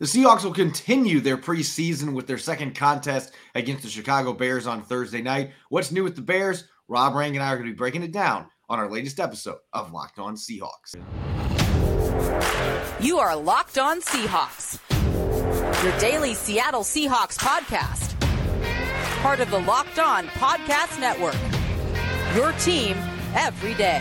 The Seahawks will continue their preseason with their second contest against the Chicago Bears on Thursday night. What's new with the Bears? Rob Rang and I are going to be breaking it down on our latest episode of Locked On Seahawks. You are Locked On Seahawks, your daily Seattle Seahawks podcast. Part of the Locked On Podcast Network. Your team every day.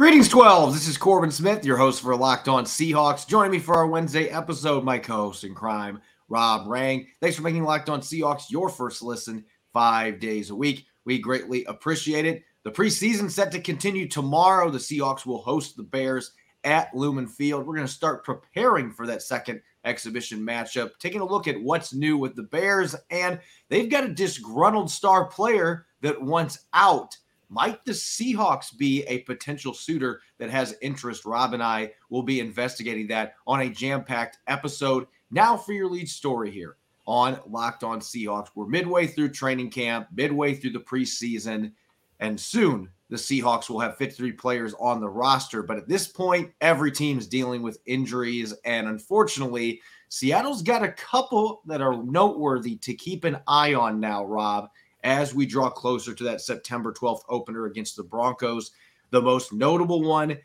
Greetings, 12. This is Corbin Smith, your host for Locked On Seahawks. Joining me for our Wednesday episode, my co host in crime, Rob Rang. Thanks for making Locked On Seahawks your first listen five days a week. We greatly appreciate it. The preseason set to continue tomorrow. The Seahawks will host the Bears at Lumen Field. We're going to start preparing for that second exhibition matchup, taking a look at what's new with the Bears. And they've got a disgruntled star player that wants out might the Seahawks be a potential suitor that has interest? Rob and I will be investigating that on a jam packed episode. Now, for your lead story here on Locked On Seahawks. We're midway through training camp, midway through the preseason, and soon the Seahawks will have 53 players on the roster. But at this point, every team is dealing with injuries. And unfortunately, Seattle's got a couple that are noteworthy to keep an eye on now, Rob as we draw closer to that September 12th opener against the Broncos. The most notable one,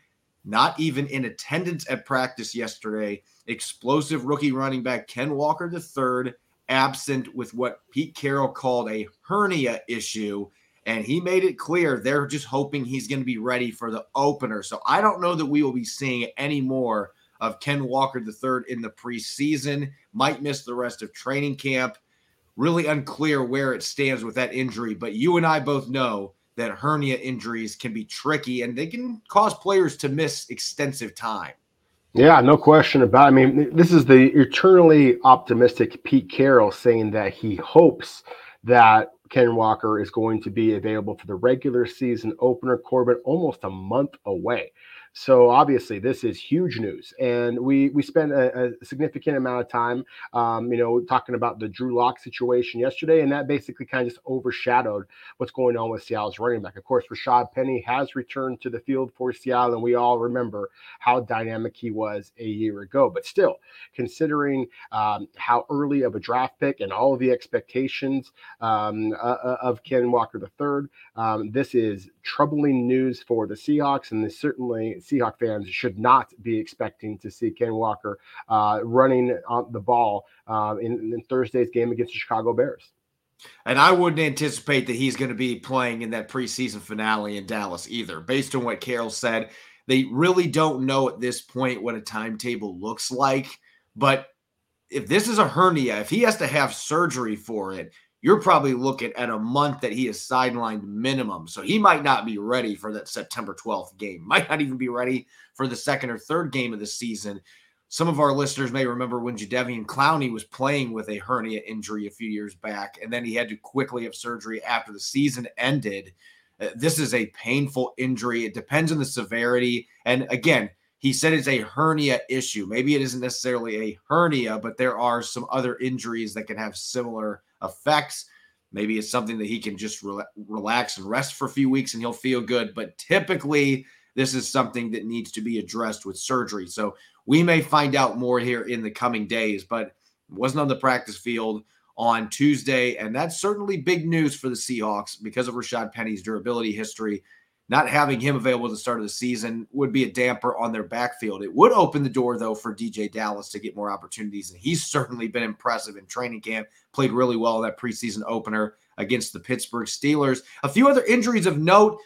not even in attendance at practice yesterday, explosive rookie running back Ken Walker III, absent with what Pete Carroll called a hernia issue. And he made it clear they're just hoping he's going to be ready for the opener. So I don't know that we will be seeing any more of Ken Walker III in the preseason. Might miss the rest of training camp really unclear where it stands with that injury. But you and I both know that hernia injuries can be tricky and they can cause players to miss extensive time. Yeah, no question about it. I mean, this is the eternally optimistic Pete Carroll saying that he hopes that Ken Walker is going to be available for the regular season opener. Corbin almost a month away. So obviously, this is huge news, and we we spent a, a significant amount of time, um, you know, talking about the Drew Lock situation yesterday, and that basically kind of just overshadowed what's going on with Seattle's running back. Of course, Rashad Penny has returned to the field for Seattle, and we all remember how dynamic he was a year ago. But still, considering um, how early of a draft pick and all of the expectations um, uh, uh of Ken Walker III, um, this is troubling news for the Seahawks, and this certainly Seahawk fans should not be expecting to see Ken Walker uh, running on the ball uh, in, in Thursday's game against the Chicago Bears. And I wouldn't anticipate that he's going to be playing in that preseason finale in Dallas either. Based on what Carroll said, they really don't know at this point what a timetable looks like. But if this is a hernia, if he has to have surgery for it, you're probably looking at a month that he is sidelined minimum. So he might not be ready for that September 12th game, might not even be ready for the second or third game of the season. Some of our listeners may remember when Jadeveon Clowney was playing with a hernia injury a few years back, and then he had to quickly have surgery after the season ended. Uh, this is a painful injury. It depends on the severity. And again, he said it's a hernia issue. Maybe it isn't necessarily a hernia, but there are some other injuries that can have similar effects. Maybe it's something that he can just re- relax and rest for a few weeks and he'll feel good. But typically, this is something that needs to be addressed with surgery. So we may find out more here in the coming days, but wasn't on the practice field on Tuesday. And that's certainly big news for the Seahawks because of Rashad Penny's durability history not having him available at the start of the season would be a damper on their backfield. It would open the door, though, for DeeJay Dallas to get more opportunities. And he's certainly been impressive in training camp, played really well in that preseason opener against the Pittsburgh Steelers. A few other injuries of note.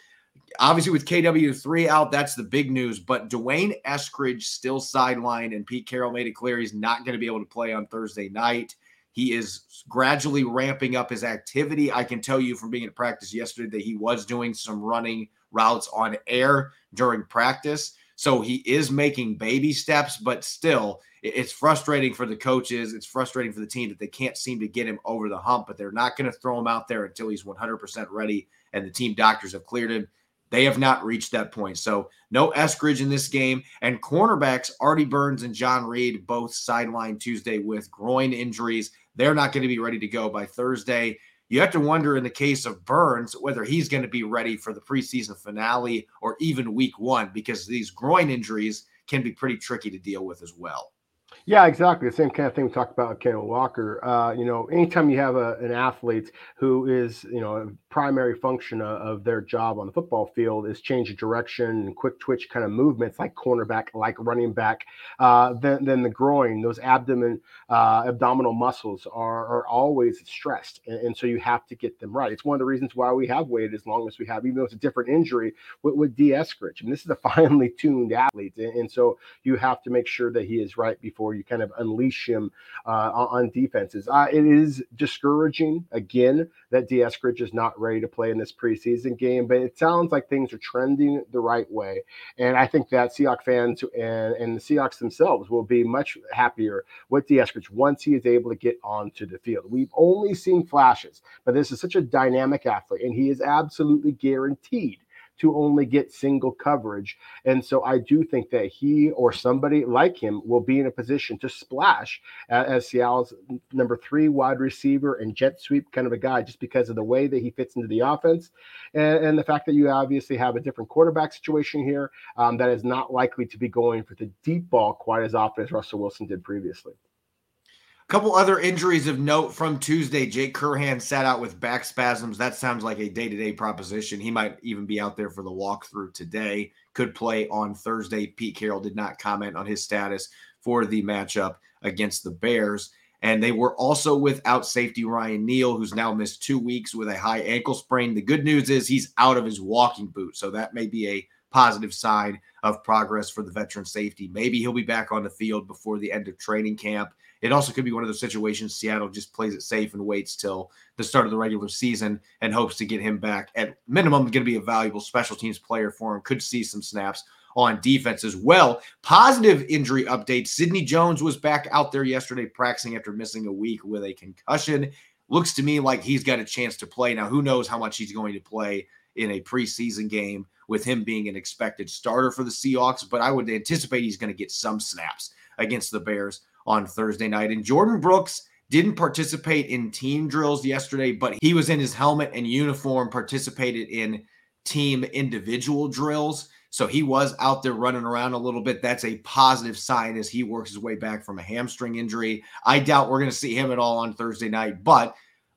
Obviously, with KW3 out, that's the big news. But D'Wayne Eskridge still sidelined, and Pete Carroll made it clear he's not going to be able to play on Thursday night. He is gradually ramping up his activity. I can tell you from being at practice yesterday that he was doing some running routes on air during practice. So he is making baby steps, but still, it's frustrating for the coaches. It's frustrating for the team that they can't seem to get him over the hump, but they're not going to throw him out there until he's 100% ready. And the team doctors have cleared him. They have not reached that point. So no Eskridge in this game. And cornerbacks, Artie Burns and John Reid, both sidelined Tuesday with groin injuries. They're not going to be ready to go by Thursday. You have to wonder in the case of Burns whether he's going to be ready for the preseason finale or even week one because these groin injuries can be pretty tricky to deal with as well. Yeah, exactly. The same kind of thing we talked about Kenneth Walker. Uh, you know, anytime you have a, an athlete who is, you know, a primary function of, of, their job on the football field is change of direction and quick twitch kind of movements like cornerback, like running back, uh, then, then the groin, those abdomen, uh, abdominal muscles are, are always stressed. And, and, so you have to get them right. It's one of the reasons why we have waited as long as we have, even though it's a different injury with, with Dee Eskridge. Mean, this is a finely tuned athlete. And, and so you have to make sure that he is right before before you kind of unleash him uh, on defenses. Uh, it is discouraging again that Eskridge is not ready to play in this preseason game, but it sounds like things are trending the right way. And I think that Seahawks fans and, and the Seahawks themselves will be much happier with Eskridge once he is able to get onto the field. We've only seen flashes, but this is such a dynamic athlete, and he is absolutely guaranteed to only get single coverage. And so I do think that he or somebody like him will be in a position to splash as Seattle's number three wide receiver and jet sweep kind of a guy, just because of the way that he fits into the offense and, and the fact that you obviously have a different quarterback situation here um, that is not likely to be going for the deep ball quite as often as Russell Wilson did previously couple other injuries of note from Tuesday. Jake Curhan sat out with back spasms. That sounds like a day to day proposition. He might even be out there for the walkthrough today. Could play on Thursday. Pete Carroll did not comment on his status for the matchup against the Bears. And they were also without safety Ryan Neal, who's now missed two weeks with a high ankle sprain. The good news is he's out of his walking boot. So that may be a positive sign of progress for the veteran safety. Maybe he'll be back on the field before the end of training camp. It also could be one of those situations Seattle just plays it safe and waits till the start of the regular season and hopes to get him back. At minimum, going to be a valuable special teams player for him. Could see some snaps on defense as well. Positive injury update. Sidney Jones was back out there yesterday practicing after missing a week with a concussion. Looks to me like he's got a chance to play. Now, who knows how much he's going to play in a preseason game with him being an expected starter for the Seahawks, but I would anticipate he's going to get some snaps against the Bears on Thursday night. And Jordyn Brooks didn't participate in team drills yesterday, but he was in his helmet and uniform, participated in team individual drills. So he was out there running around a little bit. That's a positive sign as he works his way back from a hamstring injury. I doubt we're going to see him at all on Thursday night, but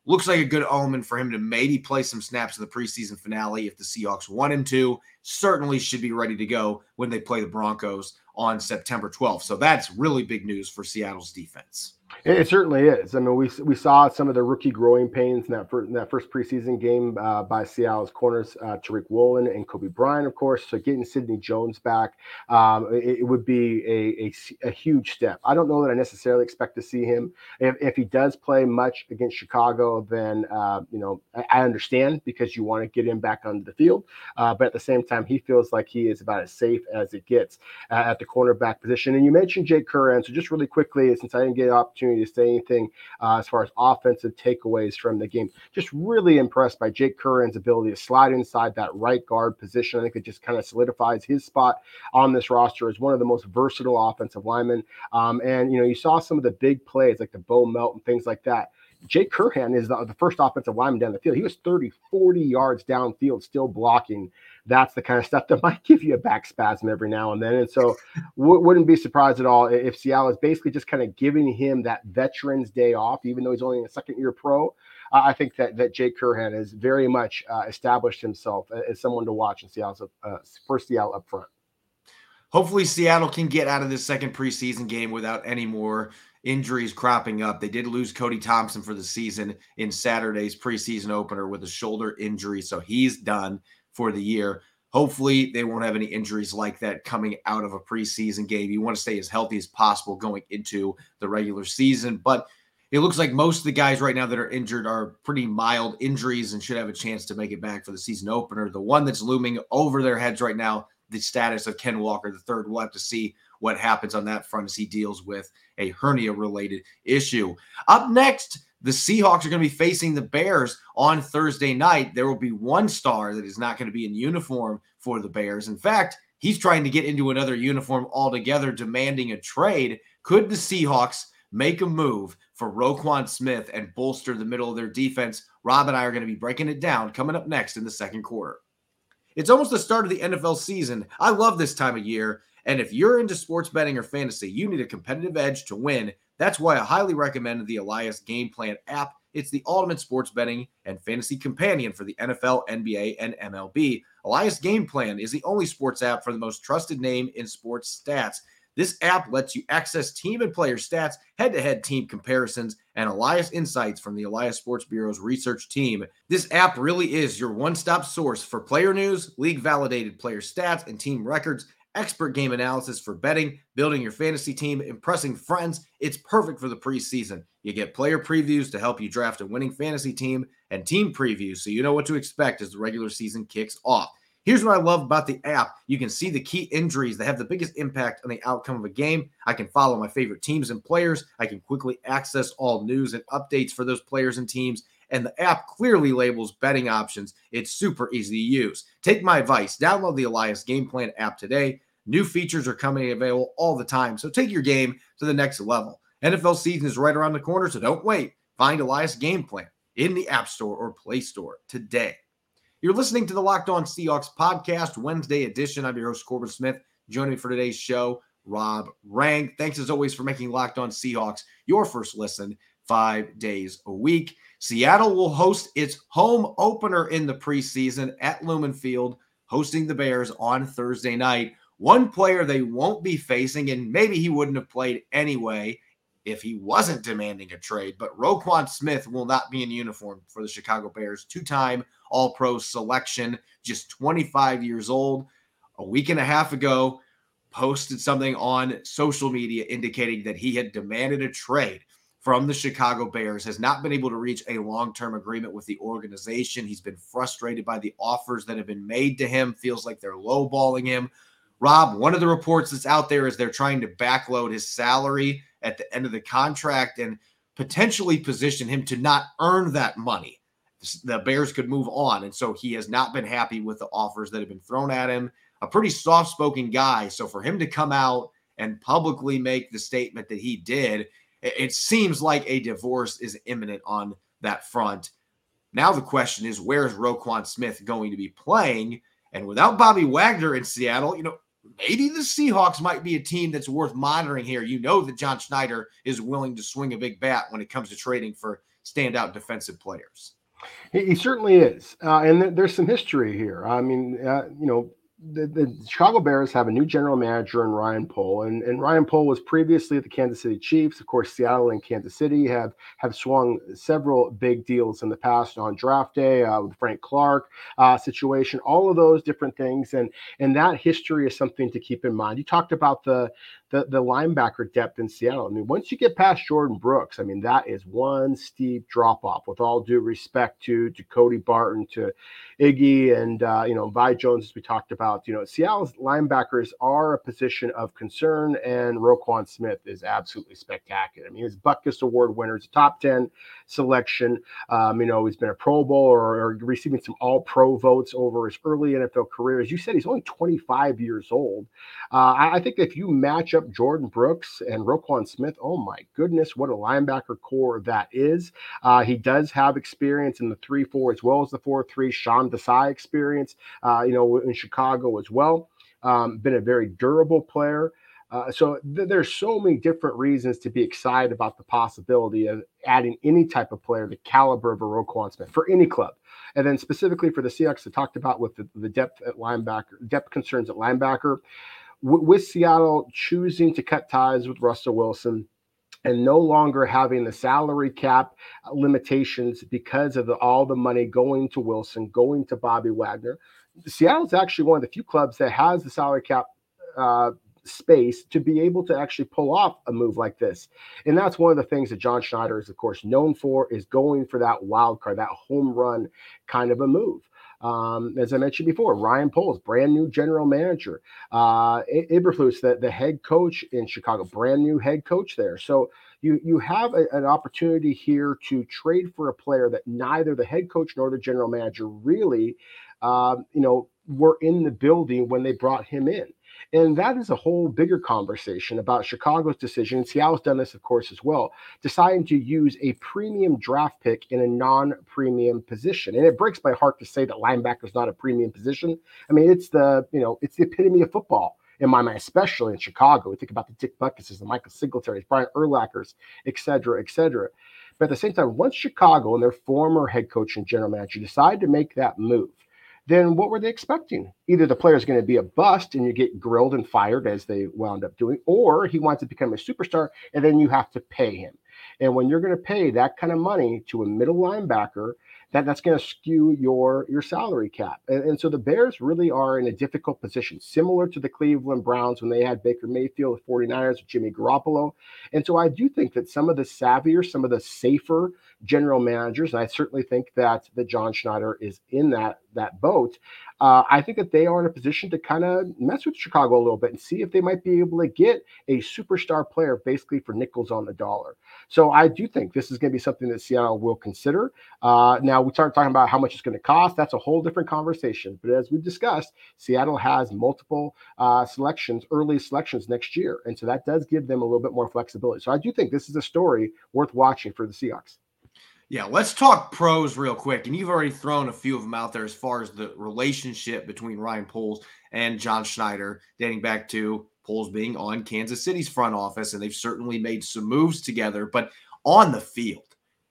looks like a good omen for him to maybe play some snaps in the preseason finale if the Seahawks want him to. Certainly should be ready to go when they play the Broncos on September 12th. So that's really big news for Seattle's defense. It certainly is. I mean, we we saw some of the rookie growing pains in that first, in that first preseason game uh, by Seattle's corners, uh, Tariq Woolen and Coby Bryant, of course. So getting Sidney Jones back, um, it, it, would be a, a, a, huge step. I don't know that I necessarily expect to see him. If, if he does play much against Chicago, then uh, you know I, I, understand because you want to get him back onto the field. Uh, but at the same time, he feels like he is about as safe as it gets uh, at the cornerback position. And you mentioned Jake Curhan. so just really quickly, since I didn't get an opportunity opportunity to say anything uh, as far as offensive takeaways from the game. Just really impressed by Jake Curhan's ability to slide inside that right guard position. I think it just kind of solidifies his spot on this roster as one of the most versatile offensive linemen. Um, and, you know, you saw some of the big plays like the Bo Melt and things like that. Jake Curhan is the, the, first offensive lineman down the field. He was 30, 40 yards downfield, still blocking that's the kind of stuff that might give you a back spasm every now and then. And so, w- wouldn't be surprised at all if Seattle is basically just kind of giving him that Veterans Day off, even though he's only a second year pro. Uh, I think that that Jake Curhan has very much uh, established himself as someone to watch in Seattle uh, for Seattle up front. Hopefully, Seattle can get out of this second preseason game without any more injuries cropping up. They did lose Cody Thompson for the season in Saturday's preseason opener with a shoulder injury, so he's done for the year. Hopefully, they won't have any injuries like that coming out of a preseason game. You want to stay as healthy as possible going into the regular season. But it looks like most of the guys right now that are injured are pretty mild injuries and should have a chance to make it back for the season opener. The one that's looming over their heads right now, the status of Ken Walker, the third. We'll have to see what happens on that front as he deals with a hernia related issue. Up next, the Seahawks are going to be facing the Bears on Thursday night. There will be one star that is not going to be in uniform for the Bears. In fact, he's trying to get into another uniform altogether, demanding a trade. Could the Seahawks make a move for Roquan Smith and bolster the middle of their defense. Rob and I are going to be breaking it down coming up next in the second quarter. It's almost the start of the NFL season. I love this time of year. And if you're into sports betting or fantasy, you need a competitive edge to win. That's why I highly recommend the Elias Game Plan app. It's the ultimate sports betting and fantasy companion for the NFL, NBA, and MLB. Elias Game Plan is the only sports app for the most trusted name in sports stats. This app lets you access team and player stats, head to head team comparisons, and Elias insights from the Elias Sports Bureau's research team. This app really is your one stop source for player news, league validated player stats, and team records expert game analysis for betting, building your fantasy team, impressing friends. It's perfect for the preseason. You get player previews to help you draft a winning fantasy team and team previews so you know what to expect as the regular season kicks off. Here's what I love about the app. You can see the key injuries that have the biggest impact on the outcome of a game. I can follow my favorite teams and players. I can quickly access all news and updates for those players and teams and the app clearly labels betting options. It's super easy to use. Take my advice, download the Elias Game Plan app today. New features are coming available all the time, so take your game to the next level. NFL season is right around the corner, so don't wait. Find Elias Game Plan in the App Store or Play Store today. You're listening to the Locked On Seahawks podcast, Wednesday edition. I'm your host, Corbin Smith. Joining me for today's show, Rob Rang. Thanks as always for making Locked On Seahawks your first listen five days a week. Seattle will host its home opener in the preseason at Lumen Field, hosting the Bears on Thursday night. One player they won't be facing, and maybe he wouldn't have played anyway if he wasn't demanding a trade, but Roquan Smith will not be in uniform for the Chicago Bears. Two time All Pro selection, just 25 years old. A week and a half ago, posted something on social media indicating that he had demanded a trade from the Chicago Bears, has not been able to reach a long term agreement with the organization. He's been frustrated by the offers that have been made to him, feels like they're lowballing him. Rob, one of the reports that's out there is they're trying to backload his salary at the end of the contract and potentially position him to not earn that money. The Bears could move on. And so he has not been happy with the offers that have been thrown at him. A pretty soft spoken guy. So for him to come out and publicly make the statement that he did, it seems like a divorce is imminent on that front. Now the question is, where is Roquan Smith going to be playing? And without Bobby Wagner in Seattle, you know, maybe the Seahawks might be a team that's worth monitoring here. You know that John Schneider is willing to swing a big bat when it comes to trading for standout defensive players. He, certainly is, uh, and there's some history here. I mean, uh, you know, the, the, Chicago Bears have a new general manager in Ryan Poles, and, and Ryan Poles was previously at the Kansas City Chiefs. Of course, Seattle and Kansas City have have swung several big deals in the past on draft day uh, with Frank Clark uh, situation, all of those different things, and and that history is something to keep in mind. You talked about the the, the linebacker depth in Seattle. I mean, once you get past Jordyn Brooks, I mean, that is one steep drop off. With all due respect to to Cody Barton, to Iggy, and uh, you know, Vi Jones, as we talked about, you know, Seattle's linebackers are a position of concern, and Roquan Smith is absolutely spectacular. I mean, he's Butkus Award winner, he's a top ten selection. Um, you know, he's been a Pro Bowl or, or receiving some All Pro votes over his early NFL career. As you said, he's only 25 years old. Uh, I, I think if you match up Jordyn Brooks and Roquan Smith. Oh my goodness, what a linebacker core that is. Uh, he does have experience in the 3 4 as well as the 4 3. Sean Desai experience, uh, you know, in Chicago as well. Um, been a very durable player. Uh, so th- there's so many different reasons to be excited about the possibility of adding any type of player the caliber of a Roquan Smith for any club. And then specifically for the Seahawks, I talked about with the, the depth at linebacker, depth concerns at linebacker with Seattle choosing to cut ties with Russell Wilson and no longer having the salary cap limitations because of the, all the money going to Wilson, going to Bobby Wagner. Seattle's actually one of the few clubs that has the salary cap uh, space to be able to actually pull off a move like this. And that's one of the things that John Schneider is, of course, known for is going for that wild card, that home run kind of a move. Um, as I mentioned before, Ryan Poles, brand new general manager. Uh, Eberflus, the, the head coach in Chicago, brand new head coach there. So you you have a, an opportunity here to trade for a player that neither the head coach nor the general manager really, um, you know, were in the building when they brought him in. And that is a whole bigger conversation about Chicago's decision. Seattle's done this, of course, as well, deciding to use a premium draft pick in a non premium position. And it breaks my heart to say that linebacker is not a premium position. I mean, it's the, you know, it's the epitome of football in my mind, especially in Chicago. We think about the Dick Butkuses, the Michael Singletaries, Brian Urlachers, et cetera, et cetera. But at the same time, once Chicago and their former head coach and general manager decide to make that move, then what were they expecting? Either the player is going to be a bust and you get grilled and fired as they wound up doing, or he wants to become a superstar and then you have to pay him. And when you're going to pay that kind of money to a middle linebacker that that's going to skew your your salary cap. And, and, so the Bears really are in a difficult position, similar to the Cleveland Browns when they had Baker Mayfield, the 49ers, Jimmy Garoppolo. And so I do think that some of the savvier, some of the safer general managers, and I certainly think that that John Schneider is in that that boat. Uh, I think that they are in a position to kind of mess with Chicago a little bit and see if they might be able to get a superstar player basically for nickels on the dollar. So I do think this is going to be something that Seattle will consider. Uh, now we start talking about how much it's going to cost. That's a whole different conversation. But as we've discussed, Seattle has multiple uh, selections, early selections next year, and so that does give them a little bit more flexibility. So I do think this is a story worth watching for the Seahawks. Yeah, let's talk pros real quick. And you've already thrown a few of them out there as far as the relationship between Ryan Poles and John Schneider, dating back to Poles being on Kansas City's front office. And they've certainly made some moves together. But on the field,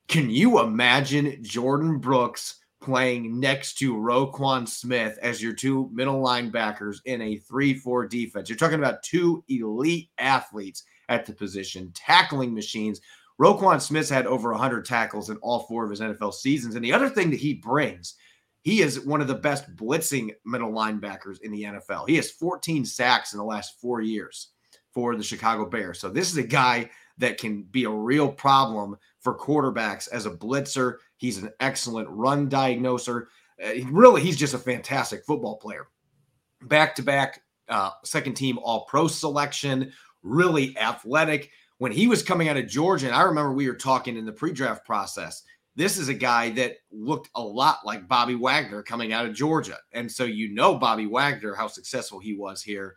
can you imagine Jordyn Brooks playing next to Roquan Smith as your two middle linebackers in a 3 4 defense? You're talking about two elite athletes at the position, tackling machines Roquan Smith's had over 100 tackles in all four of his NFL seasons. And the other thing that he brings, he is one of the best blitzing middle linebackers in the NFL. He has 14 sacks in the last four years for the Chicago Bears. So this is a guy that can be a real problem for quarterbacks as a blitzer. He's an excellent run diagnoser. Uh, really, he's just a fantastic football player. Back to back, second team All Pro selection, really athletic when he was coming out of Georgia, and I remember we were talking in the pre-draft process. This is a guy that looked a lot like Bobby Wagner coming out of Georgia. And so you know Bobby Wagner, how successful he was here.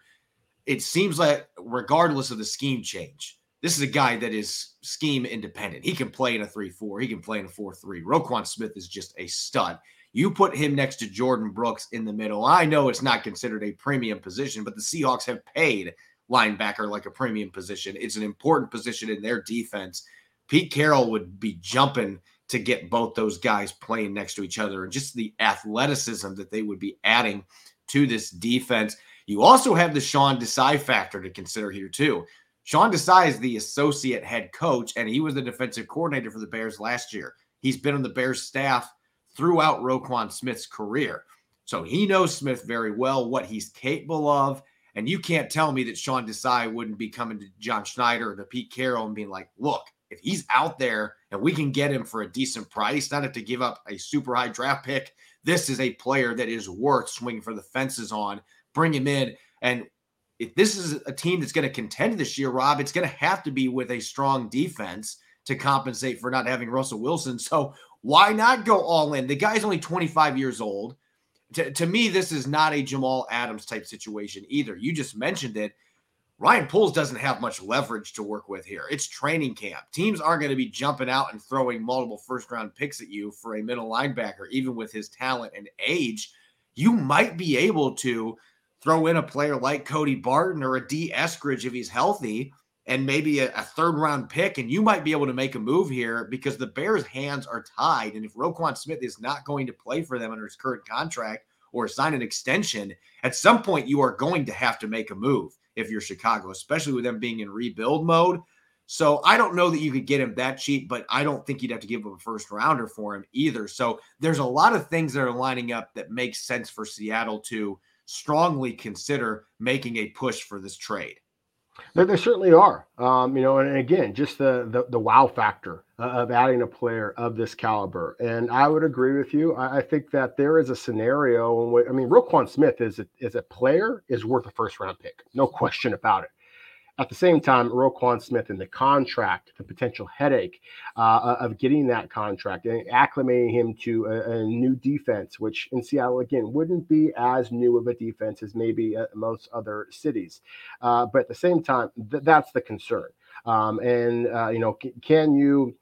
It seems like regardless of the scheme change, this is a guy that is scheme independent. He can play in a 3-4, he can play in a 4-3. Roquan Smith is just a stud. You put him next to Jordyn Brooks in the middle. I know it's not considered a premium position, but the Seahawks have paid linebacker like a premium position. It's an important position in their defense. Pete Carroll would be jumping to get both those guys playing next to each other and just the athleticism that they would be adding to this defense. You also have the Sean Desai factor to consider here, too. Sean Desai is the associate head coach, and he was the defensive coordinator for the Bears last year. He's been on the Bears staff throughout Roquan Smith's career. So he knows Smith very well, what he's capable of. And you can't tell me that Sean Desai wouldn't be coming to John Schneider or to Pete Carroll and being like, look, if he's out there and we can get him for a decent price, not have to give up a super high draft pick, this is a player that is worth swinging for the fences on. Bring him in. And if this is a team that's going to contend this year, Rob, it's going to have to be with a strong defense to compensate for not having Russell Wilson. So why not go all in? The guy's only 25 years old to, to me, this is not a Jamal Adams type situation either. You just mentioned it. Ryan Poles doesn't have much leverage to work with here. It's training camp. Teams aren't going to be jumping out and throwing multiple first round picks at you for a middle linebacker, even with his talent and age. You might be able to throw in a player like Cody Barton or a Dee Eskridge if he's healthy and maybe a, a, third round pick, and you might be able to make a move here because the Bears' hands are tied. And if Roquan Smith is not going to play for them under his current contract or sign an extension, at some point you are going to have to make a move if you're Chicago, especially with them being in rebuild mode. So I don't know that you could get him that cheap, but I don't think you'd have to give him a first rounder for him either. So there's a lot of things that are lining up that make sense for Seattle to strongly consider making a push for this trade. There, there certainly are. Um, you know, and again, just the, the, the wow factor of adding a player of this caliber. And I would agree with you. I, I think that there is a scenario in which I mean, Roquan Smith is a, is a player is worth a first round pick, no question about it. At the same time, Roquan Smith and the contract, the potential headache uh, of getting that contract and acclimating him to a, a, new defense, which in Seattle, again, wouldn't be as new of a defense as maybe most other cities. Uh, but at the same time, th- that's the concern. Um, and, uh, you know, c- can you,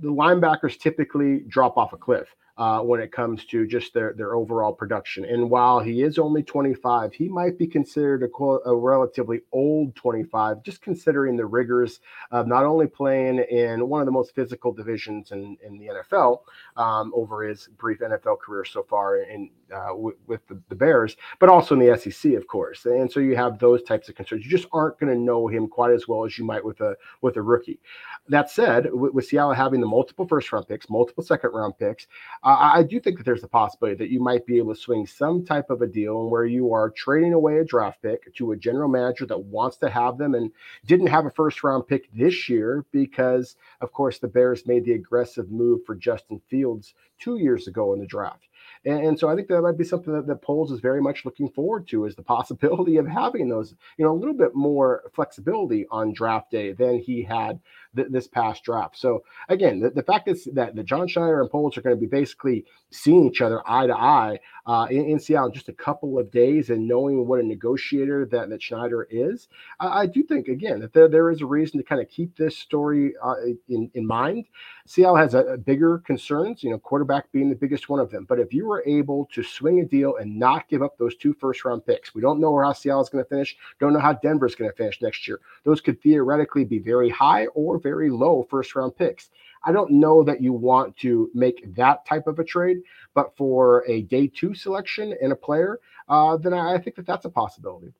the linebackers typically drop off a cliff uh, when it comes to just their their overall production. And while he is only 25, he might be considered a, a relatively old 25, just considering the rigors of not only playing in one of the most physical divisions in, in the NFL um, over his brief NFL career so far in uh, w- with the, the, Bears, but also in the SEC, of course. And so you have those types of concerns. You just aren't going to know him quite as well as you might with a with a rookie. That said, with, with Seattle having the multiple first round picks, multiple second round picks, uh, I do think that there's a possibility that you might be able to swing some type of a deal where you are trading away a draft pick to a general manager that wants to have them and didn't have a first round pick this year because, of course, the Bears made the aggressive move for Justin Fields two years ago in the draft. And, and, so I think that might be something that, that Poles is very much looking forward to is the possibility of having those, you know, a little bit more flexibility on draft day than he had th- this past draft. So again, the, the fact is that the John Schneider and Poles are going to be basically seeing each other eye to eye uh, in, in, Seattle in just a couple of days and knowing what a negotiator that, that Schneider is, I, I do think again that there, there is a reason to kind of keep this story uh, in, in mind. Seattle has a, a bigger concerns, you know, quarterback being the biggest one of them. But if you were able to swing a deal and not give up those two first round picks, we don't know where how Seattle is going to finish, don't know how Denver is going to finish next year. Those could theoretically be very high or very low first round picks. I don't know that you want to make that type of a trade, but for a day two selection and a player, uh, then I think that that's a possibility.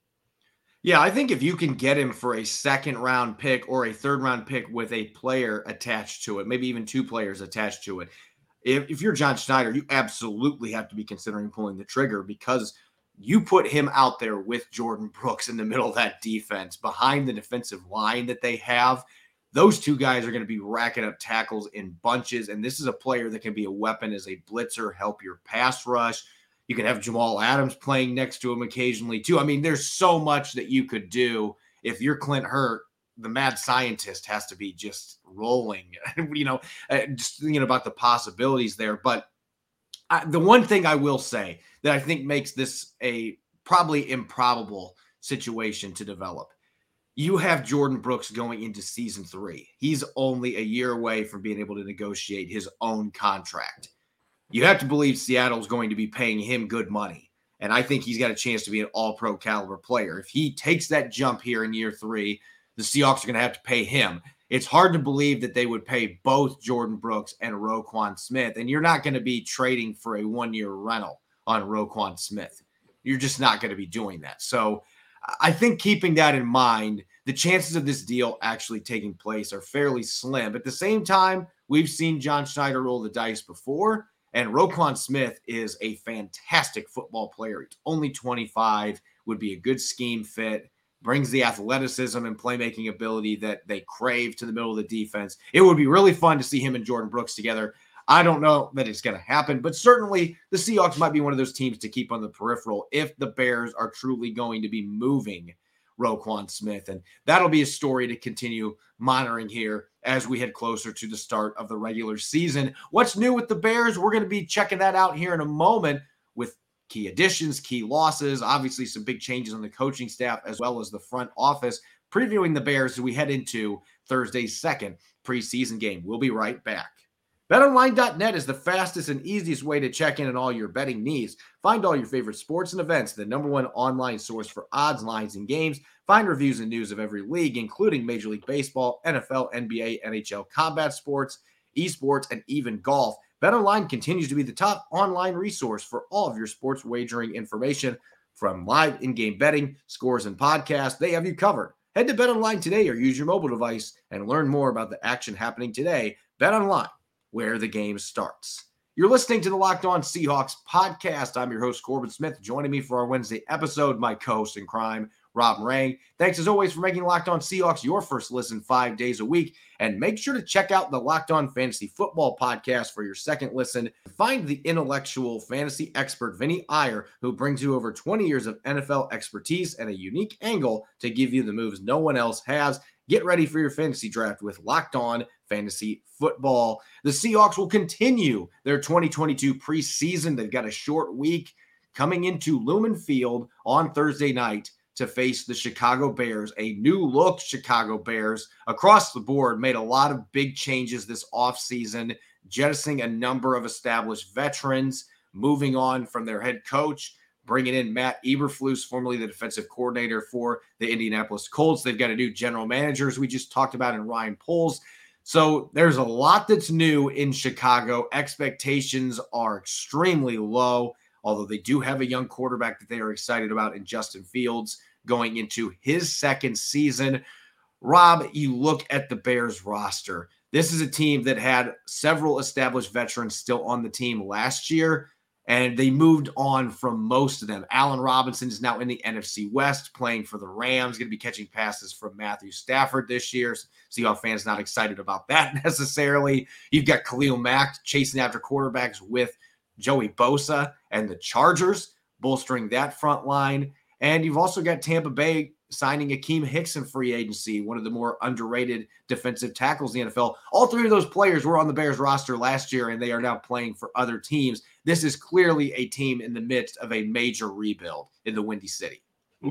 Yeah, I think if you can get him for a second round pick or a third round pick with a player attached to it, maybe even two players attached to it, if, if you're John Schneider, you absolutely have to be considering pulling the trigger because you put him out there with Jordyn Brooks in the middle of that defense behind the defensive line that they have those two guys are going to be racking up tackles in bunches. And this is a player that can be a weapon as a blitzer, help your pass rush. You can have Jamal Adams playing next to him occasionally, too. I mean, there's so much that you could do. If you're Clint Hurtt. the mad scientist has to be just rolling, you know, uh, just thinking about the possibilities there. But I, the one thing I will say that I think makes this a probably improbable situation to develop you have Jordyn Brooks going into season three. He's only a year away from being able to negotiate his own contract. You have to believe Seattle's going to be paying him good money. And I think he's got a chance to be an all pro caliber player. If he takes that jump here in year three, the Seahawks are going to have to pay him. It's hard to believe that they would pay both Jordyn Brooks and Roquan Smith. And you're not going to be trading for a one year rental on Roquan Smith. You're just not going to be doing that. So I think keeping that in mind, the chances of this deal actually taking place are fairly slim. At the same time, we've seen John Schneider roll the dice before, and Roquan Smith is a fantastic football player. He's only 25, would be a good scheme fit, brings the athleticism and playmaking ability that they crave to the middle of the defense. It would be really fun to see him and Jordyn Brooks together. I don't know that it's going to happen, but certainly the Seahawks might be one of those teams to keep on the peripheral if the Bears are truly going to be moving Roquan Smith. And that'll be a story to continue monitoring here as we head closer to the start of the regular season. What's new with the Bears? We're going to be checking that out here in a moment with key additions, key losses, obviously some big changes on the coaching staff as well as the front office. Previewing the Bears as we head into Thursday's second preseason game. We'll be right back. BetOnline.net is the fastest and easiest way to check in on all your betting needs. Find all your favorite sports and events, the number one online source for odds, lines, and games. Find reviews and news of every league, including Major League Baseball, NFL, NBA, NHL, combat sports, esports, and even golf. BetOnline continues to be the top online resource for all of your sports wagering information from live in-game betting, scores, and podcasts. They have you covered. Head to BetOnline today or use your mobile device and learn more about the action happening today. BetOnline where the game starts. You're listening to the Locked On Seahawks podcast. I'm your host, Corbin Smith. Joining me for our Wednesday episode, my co host in crime, Rob Rang. Thanks as always for making Locked On Seahawks your first listen five days a week. And make sure to check out the Locked On Fantasy Football podcast for your second listen. Find the intellectual fantasy expert Vinny Iyer, who brings you over 20 years of NFL expertise and a unique angle to give you the moves no one else has. Get ready for your fantasy draft with Locked On Fantasy Football. The Seahawks will continue their 2022 preseason. They've got a short week coming into Lumen Field on Thursday night to face the Chicago Bears, a new look Chicago Bears across the board made a lot of big changes this offseason, jettisoning a number of established veterans, moving on from their head coach, bringing in Matt Eberflus, formerly the defensive coordinator for the Indianapolis Colts. They've got a new general manager, as we just talked about, in Ryan Poles. So there's a lot that's new in Chicago. Expectations are extremely low although they do have a young quarterback that they are excited about in Justin Fields going into his second season. Rob, you look at the Bears roster. This is a team that had several established veterans still on the team last year, and they moved on from most of them. Allen Robinson is now in the NFC West playing for the Rams, going to be catching passes from Matthew Stafford this year. Seahawks fans not excited about that necessarily. You've got Khalil Mack chasing after quarterbacks with Joey Bosa and the Chargers bolstering that front line. And you've also got Tampa Bay signing Akiem Hicks in free agency, one of the more underrated defensive tackles in the NFL. All three of those players were on the Bears roster last year, and they are now playing for other teams. This is clearly a team in the midst of a major rebuild in the Windy City.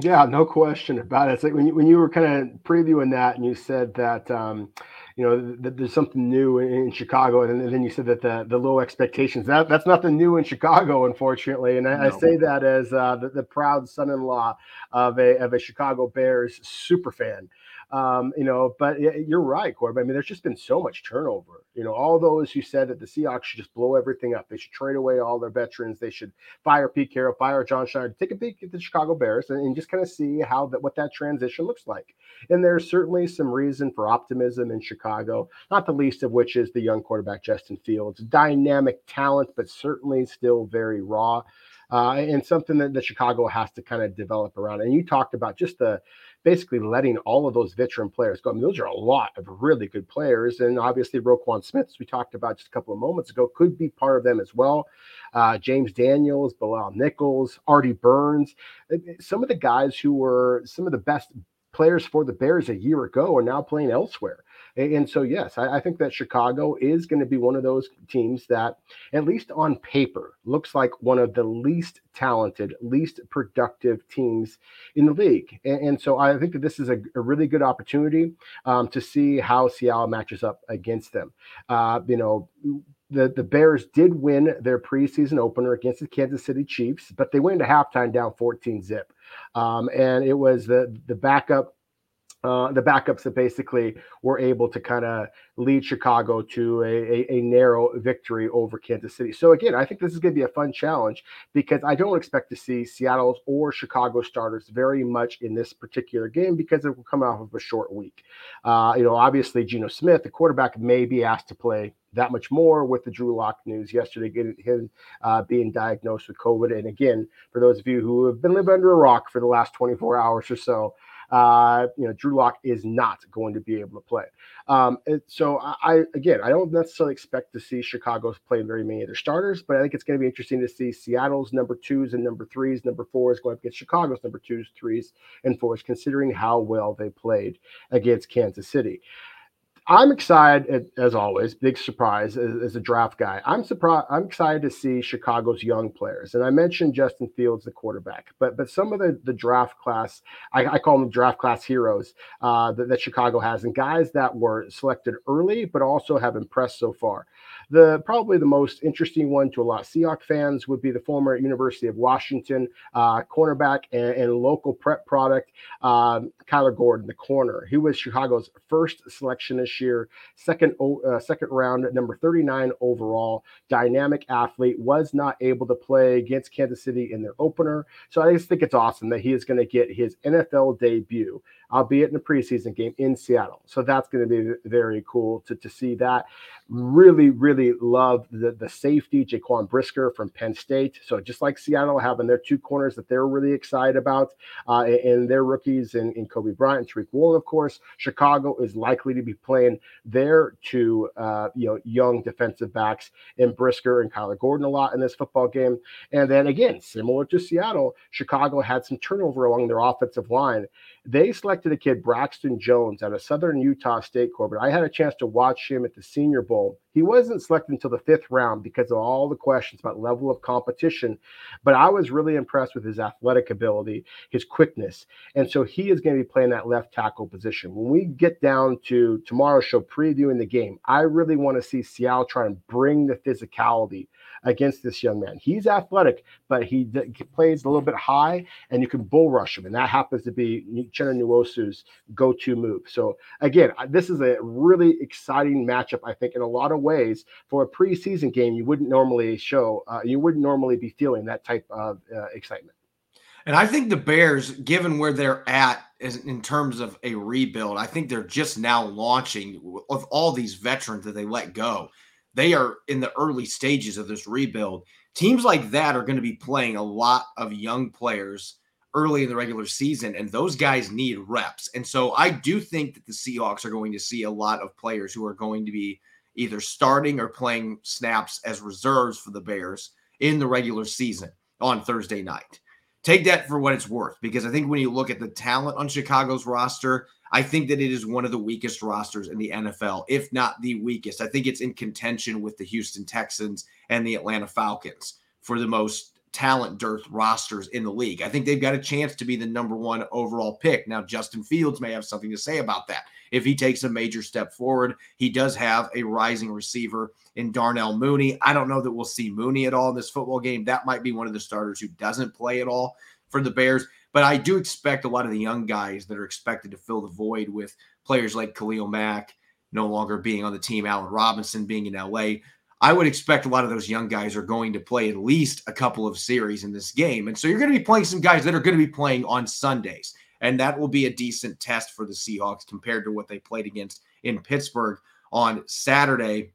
Yeah, no question about it. It's like when you, when you were kind of previewing that and you said that, um, you know, that there's something new in, Chicago, and then you said that the, the low expectations that that's nothing new in Chicago, unfortunately. And I, no. I say that as uh, the, the proud son-in-law of a of a Chicago Bears super fan. Um, you know, but you're right, Corbin. I mean, there's just been so much turnover. You know, all those who said that the Seahawks should just blow everything up. They should trade away all their veterans. They should fire Pete Carroll, fire John Schneider, take a peek at the Chicago Bears and, and just kind of see how that what that transition looks like. And there's certainly some reason for optimism in Chicago, not the least of which is the young quarterback Justin Fields, dynamic talent, but certainly still very raw. Uh, and something that, that Chicago has to kind of develop around. And you talked about just the basically letting all of those veteran players go. I mean, those are a lot of really good players. And obviously, Roquan Smith, as we talked about just a couple of moments ago, could be part of them as well. Uh, James Daniels, Bilal Nichols, Artie Burns, uh, some of the guys who were some of the best players for the Bears a year ago are now playing elsewhere. And so, yes, I, I think that Chicago is going to be one of those teams that, at least on paper, looks like one of the least talented, least productive teams in the league. And, and so, I think that this is a, a really good opportunity um, to see how Seattle matches up against them. Uh, you know, the, the Bears did win their preseason opener against the Kansas City Chiefs, but they went into halftime down 14 zip. Um, and it was the the backup uh, the backups that basically were able to kind of lead Chicago to a, a, a, narrow victory over Kansas City. So again, I think this is going to be a fun challenge because I don't expect to see Seattle's or Chicago starters very much in this particular game because it will come off of a short week. Uh, you know, obviously Geno Smith, the quarterback, may be asked to play that much more with the Drew Lock news yesterday, getting him uh, being diagnosed with COVID. And again, for those of you who have been living under a rock for the last 24 hours or so, uh, you know, Drew Lock is not going to be able to play. Um, so I, again, I don't necessarily expect to see Chicago's play very many of their starters, but I think it's going to be interesting to see Seattle's number twos and number threes, number fours going up against Chicago's number twos, threes, and fours, considering how well they played against Kansas City. I'm excited as always. Big surprise as, as, a draft guy. I'm surprised. I'm excited to see Chicago's young players, and I mentioned Justin Fields, the quarterback, but but some of the the draft class, I, I call them draft class heroes uh, that, that Chicago has, and guys that were selected early, but also have impressed so far. The probably the most interesting one to a lot of Seahawks fans would be the former University of Washington uh, cornerback and, and, local prep product, um, Kyler Gordon, the corner. He was Chicago's first selection this year, second uh, second round, number 39 overall. Dynamic athlete was not able to play against Kansas City in their opener, so I just think it's awesome that he is going to get his NFL debut albeit in a preseason game in Seattle. So that's going to be very cool to, to see that. Really, really love the, the safety, Jaquan Brisker from Penn State. So just like Seattle having their two corners that they're really excited about, uh, and their rookies in, in Coby Bryant and Tariq Woolen, of course, Chicago is likely to be playing their two uh, you know young defensive backs in Brisker and Kyler Gordon a lot in this football game. And then again, similar to Seattle, Chicago had some turnover along their offensive line. They selected a kid, Braxton Jones, out of Southern Utah State Corbett. I had a chance to watch him at the Senior Bowl. He wasn't selected until the fifth round because of all the questions about level of competition. But I was really impressed with his athletic ability, his quickness. And so he is going to be playing that left tackle position. When we get down to tomorrow's show previewing the game, I really want to see Seattle try and bring the physicality against this young man. He's athletic, but he, he plays a little bit high, and you can bull rush him, and that happens to be Uchenna Nwosu's go-to move. So again, this is a really exciting matchup. I think in a lot of ways for a preseason game, you wouldn't normally show, uh, you wouldn't normally be feeling that type of uh, excitement. And I think the Bears, given where they're at in terms of a rebuild, I think they're just now launching of all these veterans that they let go they are in the early stages of this rebuild. Teams like that are going to be playing a lot of young players early in the regular season, and those guys need reps. And so I do think that the Seahawks are going to see a lot of players who are going to be either starting or playing snaps as reserves for the Bears in the regular season on Thursday night. Take that for what it's worth, because I think when you look at the talent on Chicago's roster, I think that it is one of the weakest rosters in the NFL, if not the weakest. I think it's in contention with the Houston Texans and the Atlanta Falcons for the most talent dearth rosters in the league. I think they've got a chance to be the number one overall pick. Now, Justin Fields may have something to say about that. If he takes a major step forward, he does have a rising receiver in Darnell Mooney. I don't know that we'll see Mooney at all in this football game. That might be one of the starters who doesn't play at all for the Bears. But I do expect a lot of the young guys that are expected to fill the void with players like Khalil Mack no longer being on the team, Allen Robinson being in LA. I would expect a lot of those young guys are going to play at least a couple of series in this game. And so you're going to be playing some guys that are going to be playing on Sundays. And that will be a decent test for the Seahawks compared to what they played against in Pittsburgh on Saturday.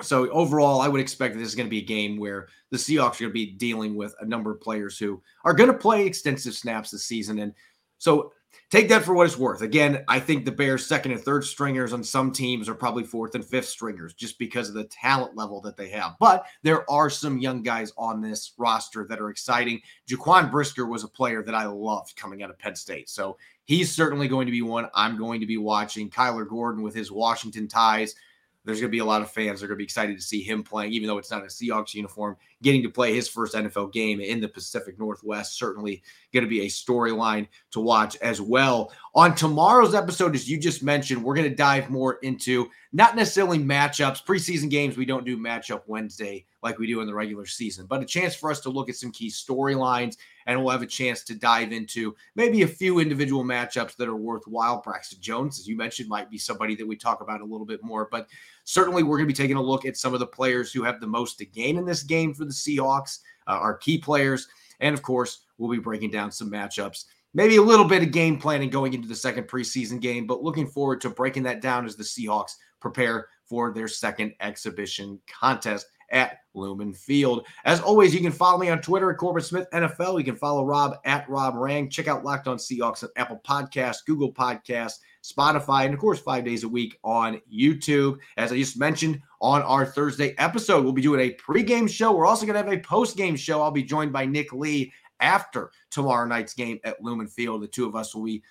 So overall, I would expect that this is going to be a game where the Seahawks are going to be dealing with a number of players who are going to play extensive snaps this season. And so take that for what it's worth. Again, I think the Bears' second and third stringers on some teams are probably fourth and fifth stringers just because of the talent level that they have. But there are some young guys on this roster that are exciting. Jaquan Brisker was a player that I loved coming out of Penn State. So he's certainly going to be one I'm going to be watching. Kyler Gordon with his Washington ties there's going to be a lot of fans that are going to be excited to see him playing, even though it's not a Seahawks uniform. Getting to play his first NFL game in the Pacific Northwest certainly going to be a storyline to watch as well. On tomorrow's episode, as you just mentioned, we're going to dive more into not necessarily matchups. Preseason games, we don't do matchup Wednesday like we do in the regular season, but a chance for us to look at some key storylines and we'll have a chance to dive into maybe a few individual matchups that are worthwhile. Braxton Jones, as you mentioned, might be somebody that we talk about a little bit more, but certainly we're going to be taking a look at some of the players who have the most to gain in this game for the Seahawks, uh, our key players. And of course, we'll be breaking down some matchups maybe a little bit of game planning going into the second preseason game, but looking forward to breaking that down as the Seahawks prepare for their second exhibition contest at Lumen Field. As always, you can follow me on Twitter at Corbin Smith NFL. You can follow Rob at Rob Rang. Check out Locked On Seahawks on Apple Podcasts, Google Podcasts, Spotify, and of course, five days a week on YouTube. As I just mentioned on our Thursday episode, we'll be doing a pregame show. We're also going to have a postgame show. I'll be joined by Nick Lee after tomorrow night's game at Lumen Field. The two of us will be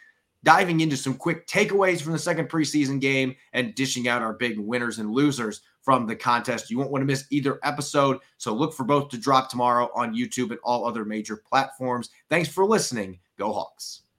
diving into some quick takeaways from the second preseason game and dishing out our big winners and losers from the contest. You won't want to miss either episode. So look for both to drop tomorrow on YouTube and all other major platforms. Thanks for listening. Go Hawks.